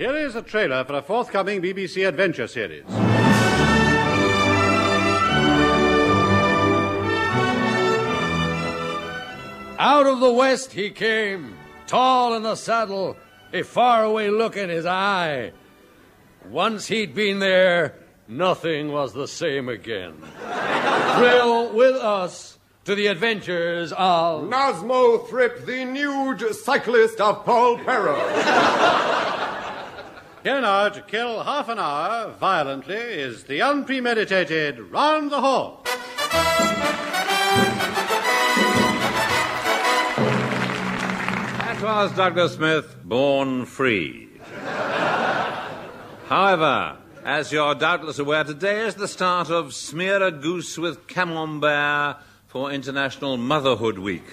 Here is a trailer for a forthcoming BBC adventure series. Out of the west he came, tall in the saddle, a faraway look in his eye. Once he'd been there, nothing was the same again. Thrill with us to the adventures of Nasmo Thrip, the nude cyclist of Paul Perro. Here now to kill half an hour violently is the unpremeditated Round the Hall. That was Douglas Smith, born free. However, as you're doubtless aware, today is the start of Smear a Goose with Camembert for International Motherhood Week.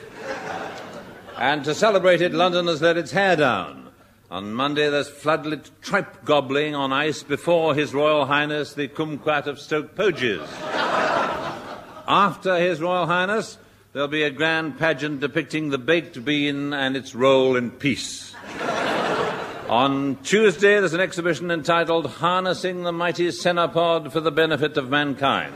And to celebrate it, London has let its hair down. On Monday, there's floodlit tripe gobbling on ice before His Royal Highness the Kumquat of Stoke Poges. After His Royal Highness, there'll be a grand pageant depicting the baked bean and its role in peace. On Tuesday, there's an exhibition entitled Harnessing the Mighty Cenopod for the Benefit of Mankind.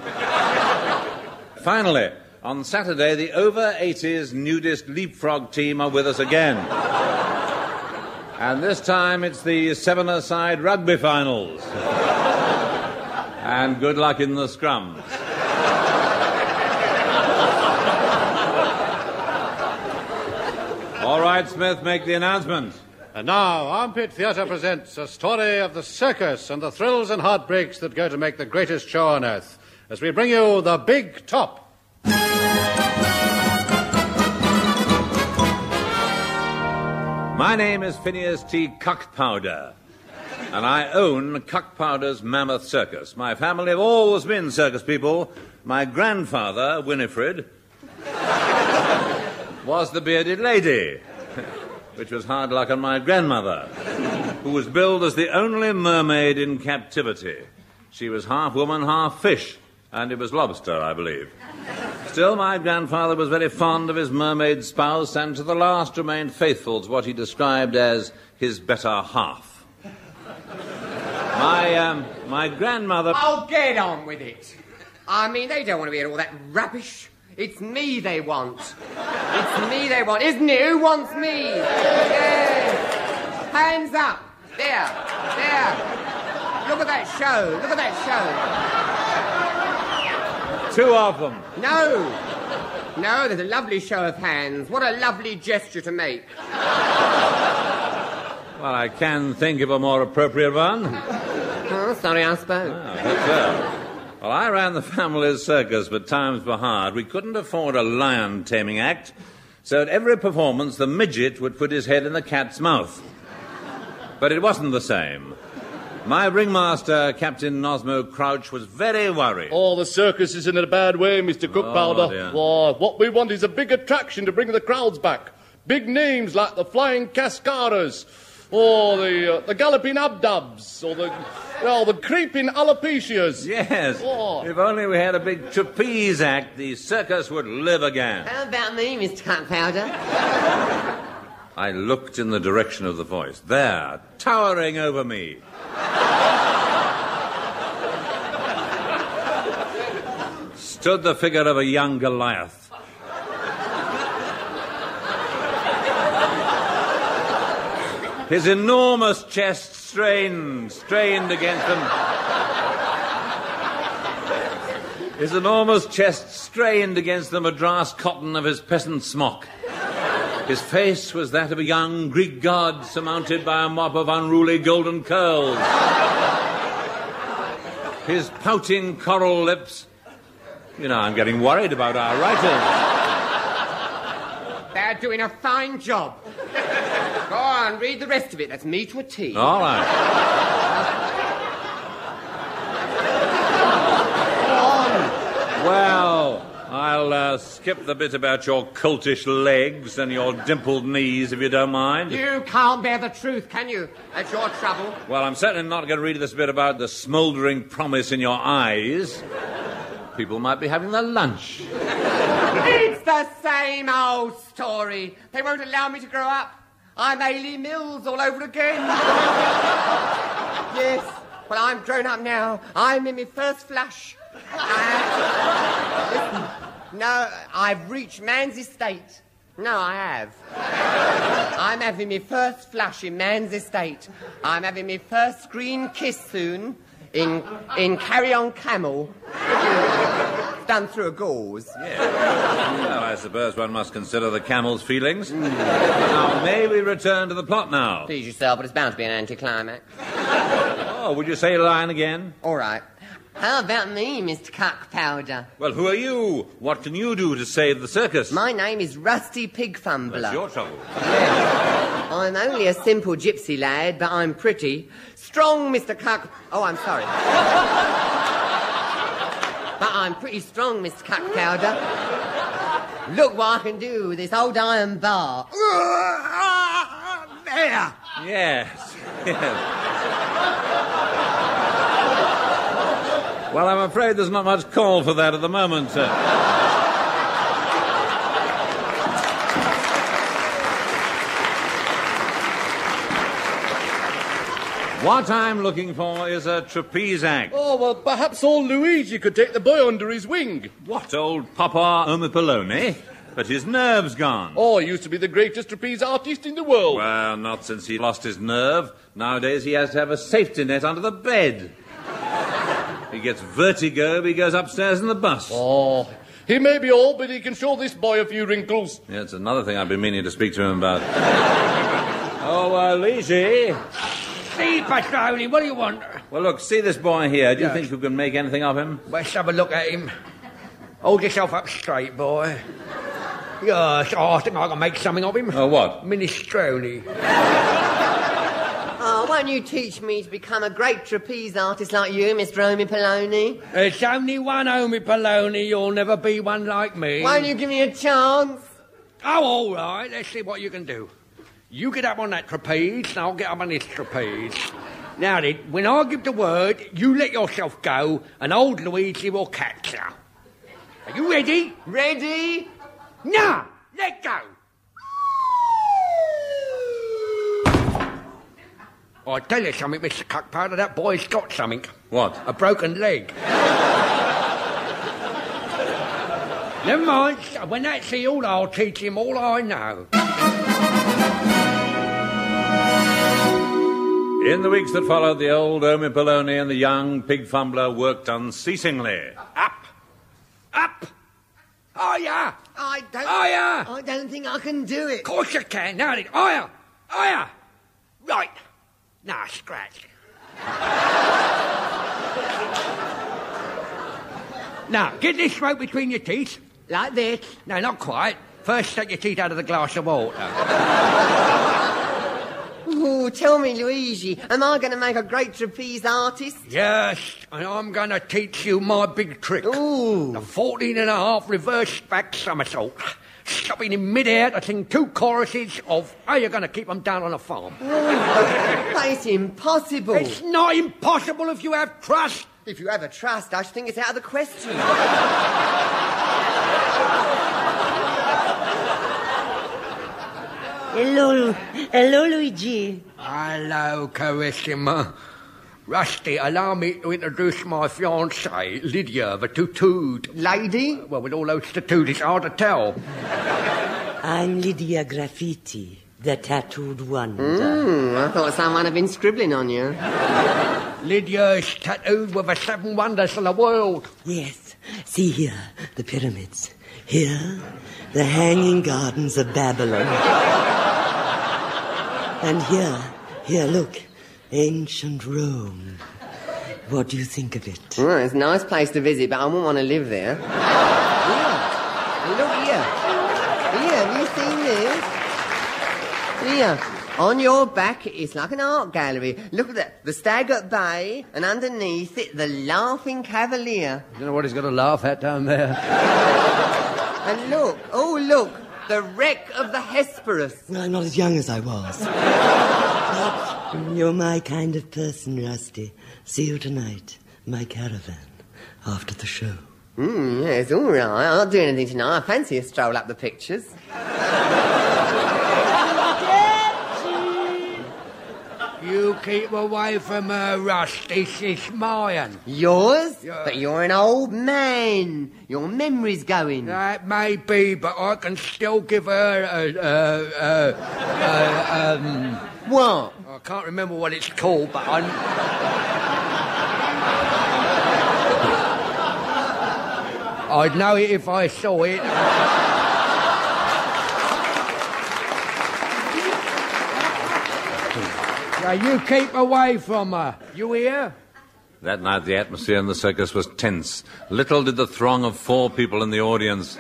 Finally, on Saturday, the over 80s nudist leapfrog team are with us again. And this time it's the seven a side rugby finals. and good luck in the scrums. All right, Smith, make the announcement. And now, Armpit Theatre presents a story of the circus and the thrills and heartbreaks that go to make the greatest show on earth. As we bring you The Big Top. My name is Phineas T. Cuckpowder, and I own Cuckpowder's Mammoth Circus. My family have always been circus people. My grandfather, Winifred, was the bearded lady, which was hard luck on my grandmother, who was billed as the only mermaid in captivity. She was half woman, half fish, and it was lobster, I believe. Still, my grandfather was very fond of his mermaid spouse and to the last remained faithful to what he described as his better half. My, um, my grandmother. Oh, get on with it. I mean, they don't want to hear all that rubbish. It's me they want. It's me they want, isn't it? Who wants me? Yeah. Hands up. There. There. Look at that show. Look at that Two of them. No. No, there's a lovely show of hands. What a lovely gesture to make. Well, I can think of a more appropriate one. Oh, sorry, I spoke. Oh, that's. Well, I ran the family's circus, but times were hard. We couldn't afford a lion taming act, so at every performance, the midget would put his head in the cat's mouth. But it wasn't the same. My ringmaster, Captain Nosmo Crouch, was very worried. Oh, the circus is in a bad way, Mr. Cook Oh, Powder. dear. Why, what we want is a big attraction to bring the crowds back. Big names like the Flying Cascadas, or the uh, the Galloping Abdabs, or the well, the Creeping Alopecias. Yes. Oh. If only we had a big trapeze act, the circus would live again. How about me, Mr. Cuckpowder? I looked in the direction of the voice. There, towering over me. Stood the figure of a young Goliath. His enormous chest strained, strained against them. His enormous chest strained against the madras cotton of his peasant smock. His face was that of a young Greek god surmounted by a mop of unruly golden curls. His pouting coral lips. You know, I'm getting worried about our writers. They're doing a fine job. Go on, read the rest of it. That's me to a T. All right. Go on. Well, I'll uh, skip the bit about your cultish legs and your dimpled knees, if you don't mind. You can't bear the truth, can you? That's your trouble. Well, I'm certainly not going to read this bit about the smouldering promise in your eyes. People might be having their lunch. It's the same old story. They won't allow me to grow up. I'm Hayley Mills all over again. yes. Well, I'm grown up now. I'm in my first flush. No, I've reached man's estate. No, I have. I'm having my first flush in man's estate. I'm having my first green kiss soon in in Carry On Camel. Done through a gauze. Yeah. well, I suppose one must consider the camel's feelings. Hmm. Now, may we return to the plot now? Please yourself, but it's bound to be an anticlimax. Oh, would you say a line again? All right. How about me, Mr. Cuckpowder? Well, who are you? What can you do to save the circus? My name is Rusty Pig Fumbler. That's your trouble. I'm only a simple gypsy lad, but I'm pretty. Strong, Mr. Cuck. Oh, I'm sorry. But I'm pretty strong, Mr. Cuckpowder. Look what I can do with this old iron bar. There! Yes. yes. well, I'm afraid there's not much call for that at the moment. Uh, what I'm looking for is a trapeze act. Oh, well, perhaps old Luigi could take the boy under his wing. What, old Papa Omipolone? But his nerve's gone. Oh, he used to be the greatest trapeze artist in the world. Well, not since he lost his nerve. Nowadays he has to have a safety net under the bed. he gets vertigo if he goes upstairs in the bus. Oh, he may be old, but he can show this boy a few wrinkles. Yeah, it's another thing I've been meaning to speak to him about. oh, uh, Lizzie. See, Pastroni, what do you want? Well, look, see this boy here. Do you Yes. think you can make anything of him? Let's have a look at him. Hold yourself up straight, boy. Yes, oh, I think I can make something of him. Oh, what? Minestrone. Ah, oh, won't you teach me to become a great trapeze artist like you, Mr. Omi Poloni? There's only one Omi Poloni, you'll never be one like me. Won't you give me a chance? Oh, all right, let's see what you can do. You get up on that trapeze, and I'll get up on this trapeze. Now then, when I give the word, you let yourself go, and old Luigi will catch you. Are you ready? Ready? Now, let go. Oh, I tell you something, Mr. Cuckpowder, that boy's got something. What? A broken leg. Never mind. When that's healed, I'll teach him all I know. In the weeks that followed, the old Omi Omipolone and the young pig fumbler worked unceasingly. Up. Up. Oh, yeah. I don't. Oh, yeah. I don't think I can do it. Of course you can. Now then. Higher. Higher. Right. Now, scratch. now, get this smoke between your teeth. Like this. No, not quite. First, take your teeth out of the glass of water. Tell me, Luigi, am I going to make a great trapeze artist? yes, and I'm going to teach you my big trick. Ooh. The 14 and a half reverse back somersault. Stopping in midair to sing two choruses of How You Gonna Keep 'Em Down on a Farm. It's impossible. It's not impossible if you have trust. If you have a trust, I should think it's out of the question. Hello, hello, Luigi. Hello, Carissima. Rusty, allow me to introduce my fiancée, Lydia the Tattooed. Lady? Well, with all those tattoos, it's hard to tell. I'm Lydia Graffiti, the tattooed wonder. Hmm, I thought someone had been scribbling on you. Lydia is tattooed with the seven wonders of the world. Yes, see here, the pyramids. Here, the hanging gardens of Babylon. And here, here, look, ancient Rome. What do you think of it? Well, it's a nice place to visit, but I wouldn't want to live there. Here. Look here. Here, have you seen this? Here. On your back, it's like an art gallery. Look at that. The stag at bay, and underneath it, the laughing cavalier. You know what he's got to laugh at down there? And look, oh, look, the wreck of the Hesperus. Well, I'm not as young as I was. You're my kind of person, Rusty. See you tonight, my caravan, after the show. Hmm, yeah, it's all right. I'll do anything tonight. I fancy a stroll up the pictures. You keep away from her, Rusty. She's mine. Yours? Yeah. But you're an old man. Your memory's going. That may be, but I can still give her a, a, a, a um, What? I can't remember what it's called, but I. I'd know it if I saw it. Now you keep away from her. You hear? That night, the atmosphere in the circus was tense. Little did the throng of four people in the audience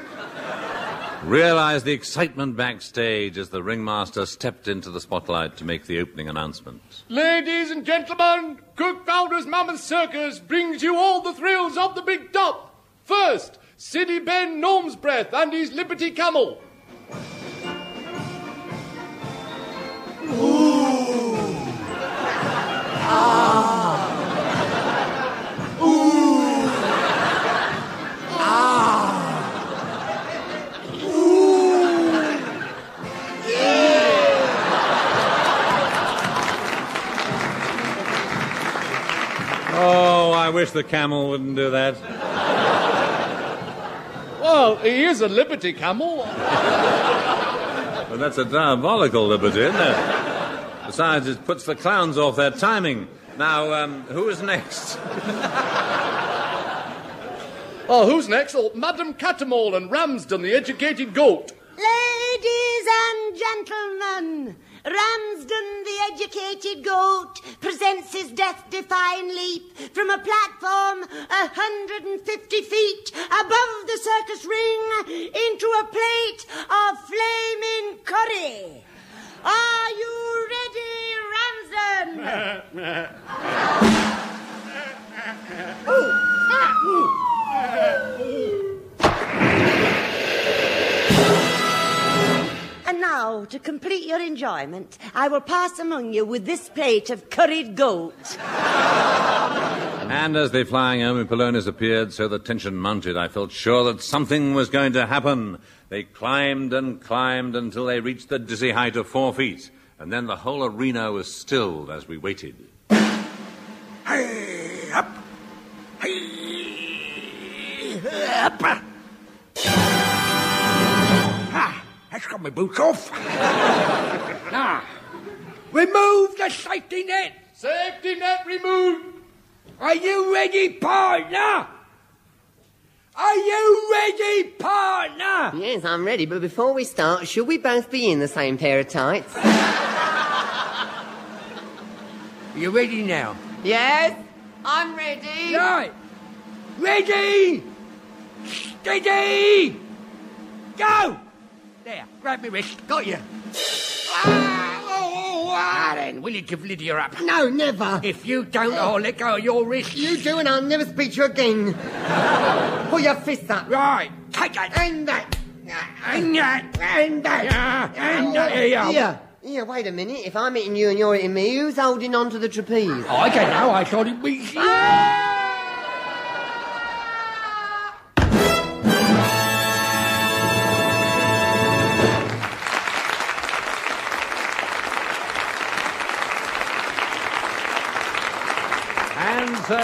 realize the excitement backstage as the ringmaster stepped into the spotlight to make the opening announcement. Ladies and gentlemen, Cuckpowder's Mammoth Circus brings you all the thrills of the big top. First, City Ben Gnome's Breath and his Liberty Camel. Ah. Oh, I wish the camel wouldn't do that. Well, he is a Liberty Camel. But that's a diabolical liberty, isn't it? Besides, it puts the clowns off their timing. Now, um, who is next? Oh, who's next? Oh, Madam Catamall and Ramsden, the educated goat. Ladies and gentlemen, Ramsden the educated goat presents his death-defying leap from a platform a 150 feet above the circus ring into a plate of flaming curry. Are you ready, Ramsden? And now, to complete your enjoyment, I will pass among you with this plate of curried goat. And as the flying Omipolones appeared, so the tension mounted. I felt sure that something was going to happen. They climbed and climbed until they reached the dizzy height of four feet. And then the whole arena was stilled as we waited. Hey, up. Hey, up. Ah, that's got my boots off. now, remove the safety net. Safety net removed. Are you ready, partner? Are you ready, partner? Yes, I'm ready, but before we start, should we both be in the same pair of tights? You ready now? yes, I'm ready. Right. Ready. Steady. Go. There, grab me wrist. Got you. Ah, ah, then. Will you give Lydia up? No, never. If you don't, I'll let go of your wrist. You do, and I'll never speak to you again. Put your fists up. Right. Take that. And that. And that. And that. And that. Here you are. Here, here, wait a minute. If I'm hitting you and you're hitting me, who's holding on to the trapeze? I don't know. I thought it was you.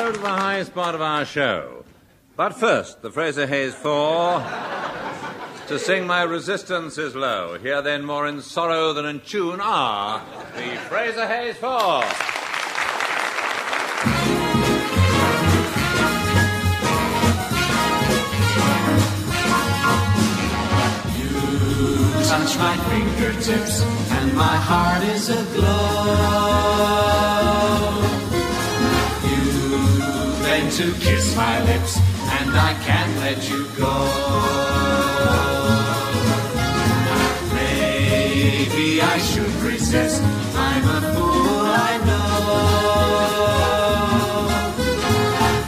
To the highest part of our show. But first, the Fraser Hayes Four. to sing My Resistance is Low. Here then, more in sorrow than in tune, are the Fraser Hayes Four. touch my fingertips, and my heart is aglow. You to kiss my lips, and I can't let you go. Maybe I should resist. I'm a fool, I know.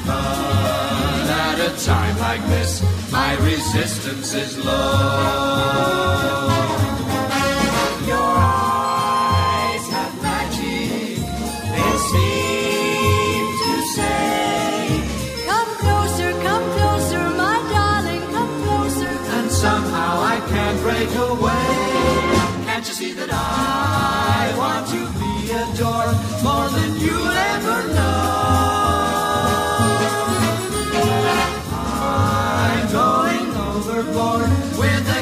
But at a time like this, my resistance is low. Can't away. Can't you see that I want to be adored? more than you'll ever know. I'm going overboard with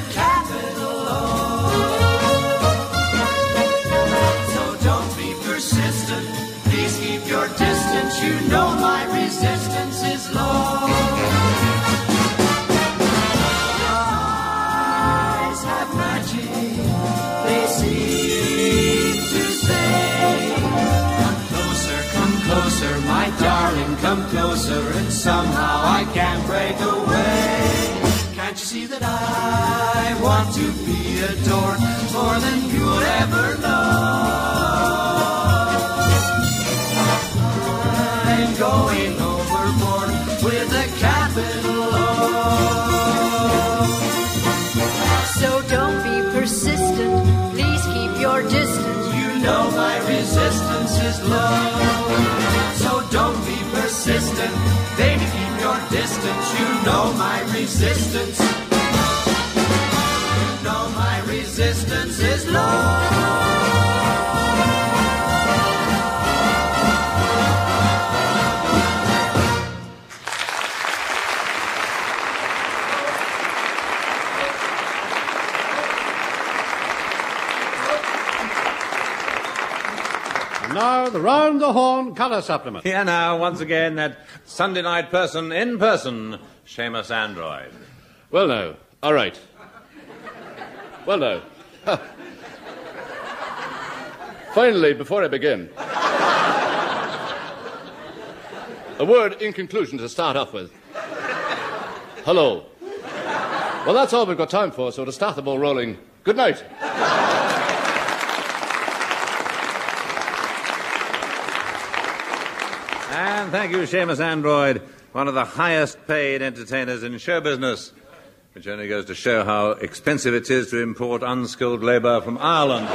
round the Horne colour supplement. Here now, once again, that Sunday night person in person, Seamus Android. Well, no. All right. Well, no. Finally, before I begin, a word in conclusion to start off with. Hello. Well, that's all we've got time for, so to start the ball rolling, good night. And thank you, Seamus Android, one of the highest paid entertainers in show business, which only goes to show how expensive it is to import unskilled labour from Ireland.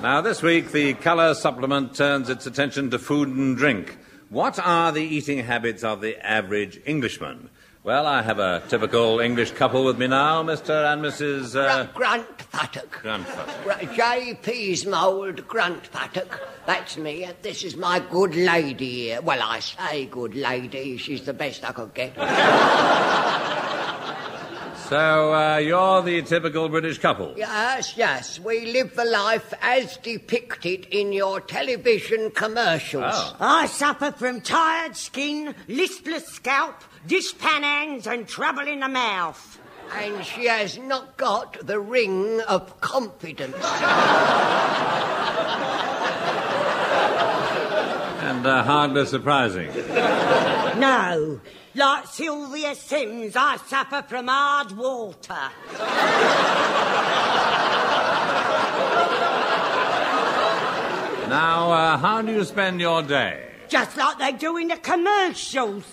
Now, this week, the colour supplement turns its attention to food and drink. What are the eating habits of the average Englishman? Well, I have a typical English couple with me now, Mr. and Mrs. Uh, Grunt Puttock. Grandfather. Gra- J.P.'s mould Gruntfuttock. That's me. This is my good lady here. Well, I say good lady. She's the best I could get. So, uh, you're the typical British couple. Yes, yes. We live the life as depicted in your television commercials. Oh. I suffer from tired skin, listless scalp, dishpan and trouble in the mouth. And she has not got the ring of confidence. And uh, hardly surprising. No, like Sylvia Syms, I suffer from hard water. Now, uh, how do you spend your day? Just like they do in the commercials.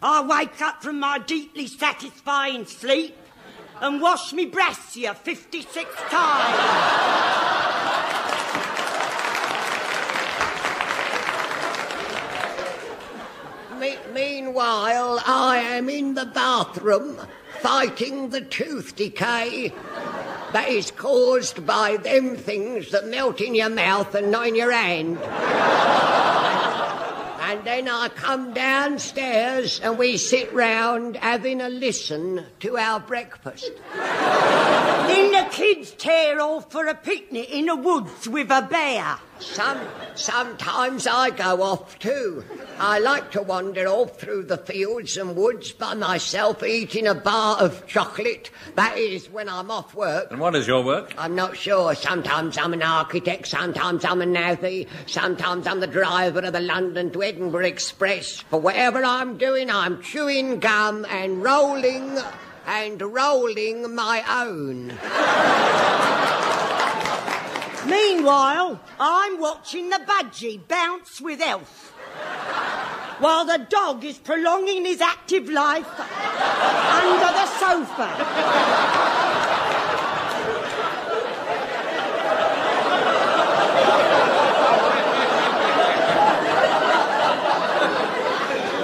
I wake up from my deeply satisfying sleep and wash me brassiere 56 times. Me- meanwhile, I am in the bathroom fighting the tooth decay that is caused by them things that melt in your mouth and not in your hand. and then I come downstairs and we sit round having a listen to our breakfast. then the kids tear off for a picnic in the woods with a bear. Some, sometimes I go off too. I like to wander off through the fields and woods by myself eating a bar of chocolate. That is when I'm off work. And what is your work? I'm not sure. Sometimes I'm an architect, sometimes I'm a navvy, sometimes I'm the driver of the London to Edinburgh Express. But whatever I'm doing, I'm chewing gum and rolling and rolling my own. Meanwhile, I'm watching the budgie bounce with Elf. While the dog is prolonging his active life under the sofa.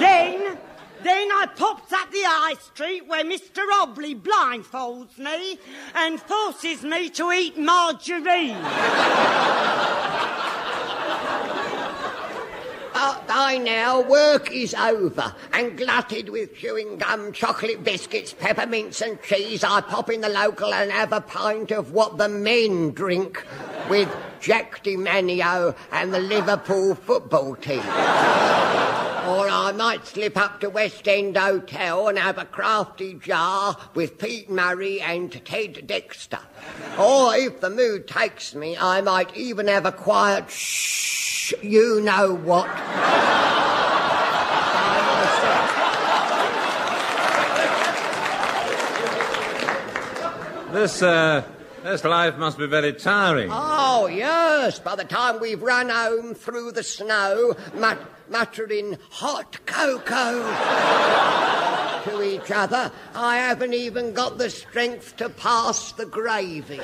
then, then I pops up the high street where Mr. Obley blindfolds me and forces me to eat margarine. But by now, work is over, and glutted with chewing gum, chocolate biscuits, peppermints, and cheese, I pop in the local and have a pint of what the men drink with Jack de Manio and the Liverpool football team. I might slip up to West End Hotel and have a crafty jar with Pete Murray and Ted Dexter. Or if the mood takes me, I might even have a quiet shh, you know what. This, uh, this life must be very tiring. Oh, yes. By the time we've run home through the snow, mut- muttering hot cocoa to each other, I haven't even got the strength to pass the gravy.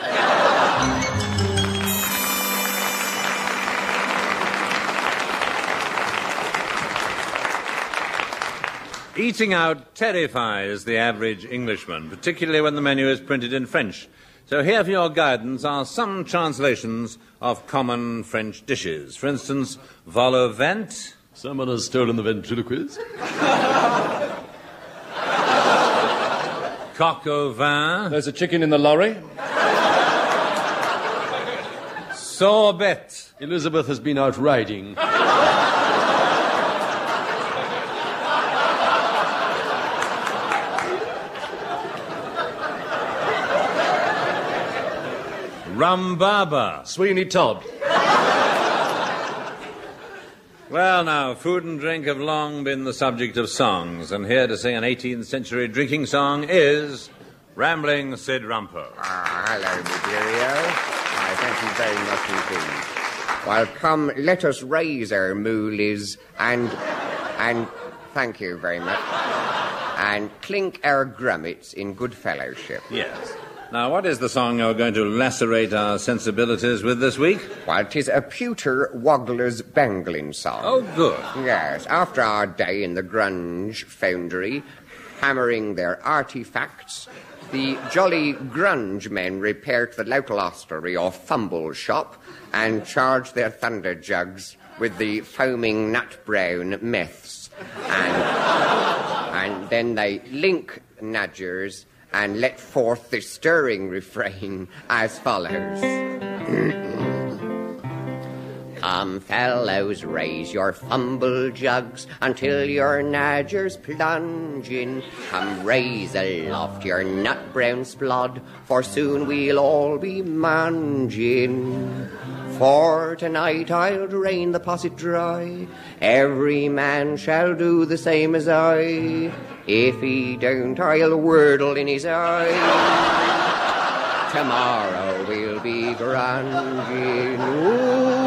Eating out terrifies the average Englishman, particularly when the menu is printed in French. So here for your guidance are some translations of common French dishes. For instance, vol au vent, Someone has stolen the ventriloquist. coq au vin, There's a chicken in the lorry. sorbet, Elizabeth has been out riding. rhumbaba. Sweeney Todd. Well, now, food and drink have long been the subject of songs, and here to sing an 18th century drinking song is Rambling Sid Rumpo. Ah, hello, Material. I thank you very much indeed. Well, come, let us raise our moolies and, and thank you very much, and clink our grummets in good fellowship. Yes. Now, what is the song you're going to lacerate our sensibilities with this week? Well, Well, 'tis a pewter waggler's bangling song. Oh, good. Yes, after our day in the grunge foundry, hammering their artifacts, the jolly grunge men repair to the local hostelry or fumble shop and charge their thunder jugs with the foaming nut brown meths. And, and then they link nudgers and let forth the stirring refrain as follows. Come, fellows, raise your fumble jugs until your nadgers plunge in. Come, raise aloft your nut brown splod, for soon we'll all be munging. For tonight I'll drain the posset dry. Every man shall do the same as I. If he don't, I'll wordle in his eye. Tomorrow we'll be grunging. Ooh.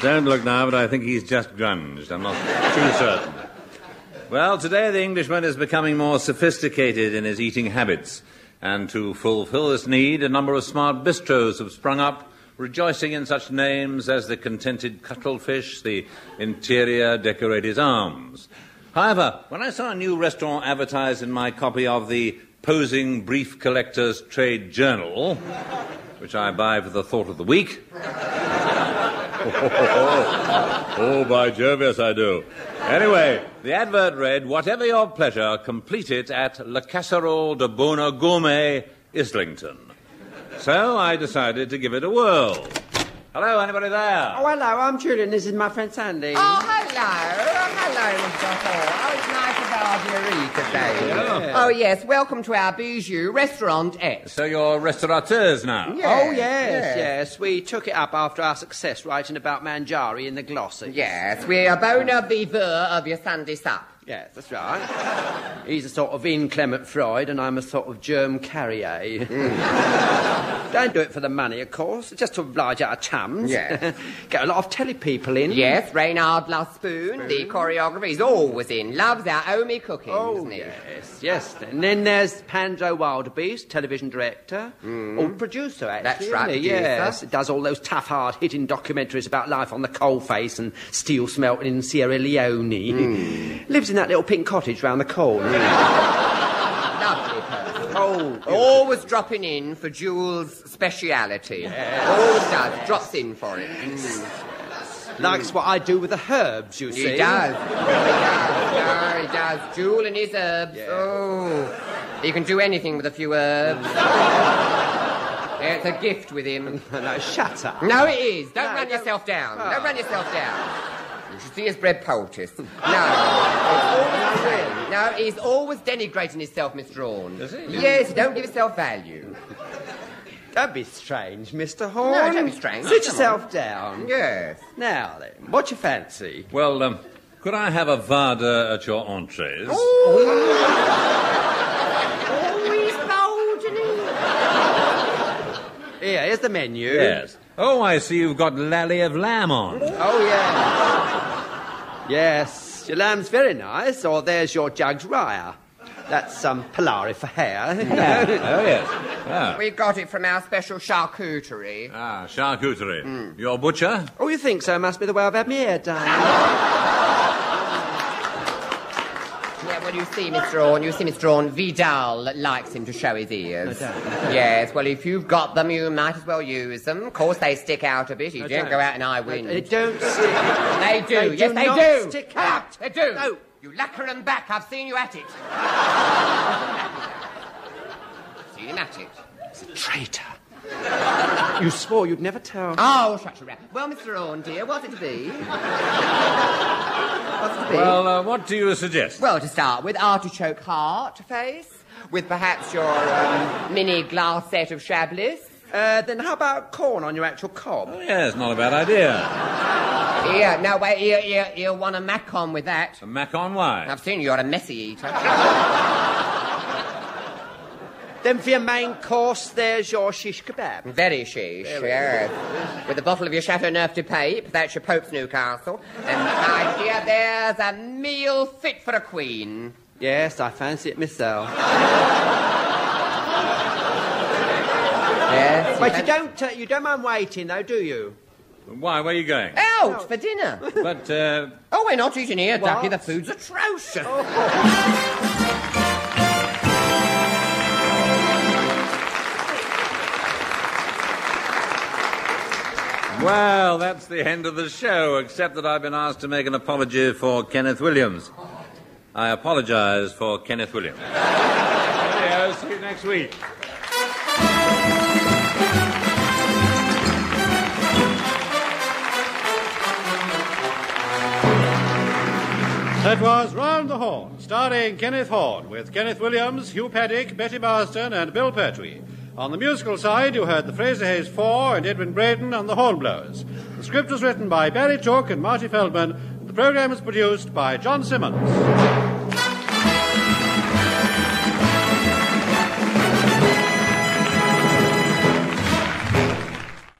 Don't look now, but I think he's just grunged. I'm not too certain. Well, today the Englishman is becoming more sophisticated in his eating habits. And to fulfill this need, a number of smart bistros have sprung up, rejoicing in such names as the Contented Cuttlefish, the Interior Decorated Arms. However, when I saw a new restaurant advertised in my copy of the Posing Brief Collectors Trade Journal, which I buy for the thought of the week, Oh, oh, by Jove, yes, I do. Anyway, the advert read, Whatever your pleasure, complete it at La Casserole de Bona Gourmet, Islington. So I decided to give it a whirl. Hello, anybody there? Oh, hello, I'm Julian. This is my friend Sandy. Oh, hello. Hello, Mr. Hall. Oh, it's nice to have you today. Yeah. Oh, yes. Welcome to our bijou restaurant S. So you're restaurateurs now? Yeah, oh, yes, yeah. yes. We took it up after our success writing about Manjari in the glossy. Yes, we're a bona viveur of your Sunday sup. Yes, that's right. He's a sort of inclement Freud, and I'm a sort of germ carrier. Don't do it for the money, of course, just to oblige our chums. Yes. Get a lot of telly people in. Yes, Reynard Luspoon, the choreographer, he's always in. Loves our Omi cooking, Oh, yes, yes. And then there's Pandro Wildebeest, television director. Or producer, actually. Mm. That's right. Yes, does all those tough, hard hitting documentaries about life on the coalface and steel smelting in Sierra Leone. Mm. Lives in that little pink cottage round the corner. Lovely person. oh, Always dropping in for Jules' speciality. Always does. Drops in for it. Mm. likes what I do with the herbs, you see. He does. He does. Yeah, he does. Jewel and his herbs. Oh. He can do anything with a few herbs. Yeah, it's a gift with him. no, shut up. No, it is. Don't No, run don't- yourself down. Oh. Don't run yourself down. You should see his bread poultice. No. It's always the same. No, he's always denigrating himself, Mr. Horne. Does he? Yes, he don't give himself value. Don't be strange, Mr. Horne. No, don't be strange. Sit Come yourself down. Yes. Now then, what you fancy? Well, um, could I have a Vada at your entrees? Oh, he's bold, isn't he? Here, here's the menu. Yes. Oh, I see you've got lally of lamb on. Oh, yeah. Yes, your lamb's very nice. Or there's your jug's rye. That's some Polari for hair. Oh, yes. Ah, We got it from our special charcuterie. ah charcuterie. Your butcher? oh, you think so? Must be the way I've had my hair done. Yeah, well, you see, Mr. Horne, you see, Mr. Horne, Vidal likes him to show his ears. Yes, well, if you've got them, you might as well use them. Of course, they stick out a bit. You don't go out in eye wind. They don't stick. They do. They yes, do they not do. stick out. They do. No. You lacquer them back. I've seen you at it. seen him at it. He's a traitor. You swore you'd never tell. Oh, shut your mouth. Well, Mr. Horne, dear, what's it to be? what's it to be? Well, uh, what do you suggest? Well, to start with, artichoke heart face, with perhaps your um, mini glass set of Chablis. Uh, then how about corn on your actual cob? Oh, it's not a bad idea. Yeah, no, wait, here, here, here, want a macon with that. A macon why? I've seen you're a messy eater. Then for your main course, there's your shish kebab. Very sheesh, yes. With a bottle of your Châteauneuf-du-Pape, that's your Pope's Newcastle. And, my dear, there's a meal fit for a queen. Yes, I fancy it myself. Yes. But you don't, uh, you don't mind waiting, though, do you? Why, where are you going? Out for dinner. But, uh, Oh, we're not eating here, Ducky. The food's atrocious. well, that's the end of the show, except that I've been asked to make an apology for Kenneth Williams. I apologize for Kenneth Williams. Cheerio, see you next week. That was Round the Horne, starring Kenneth Horne, with Kenneth Williams, Hugh Paddick, Betty Marsden, and Bill Pertwee. On the musical side, you heard the Fraser Hayes Four and Edwin Braden on the Hornblowers. The script was written by Barry Took and Marty Feldman. The program was produced by John Simmons.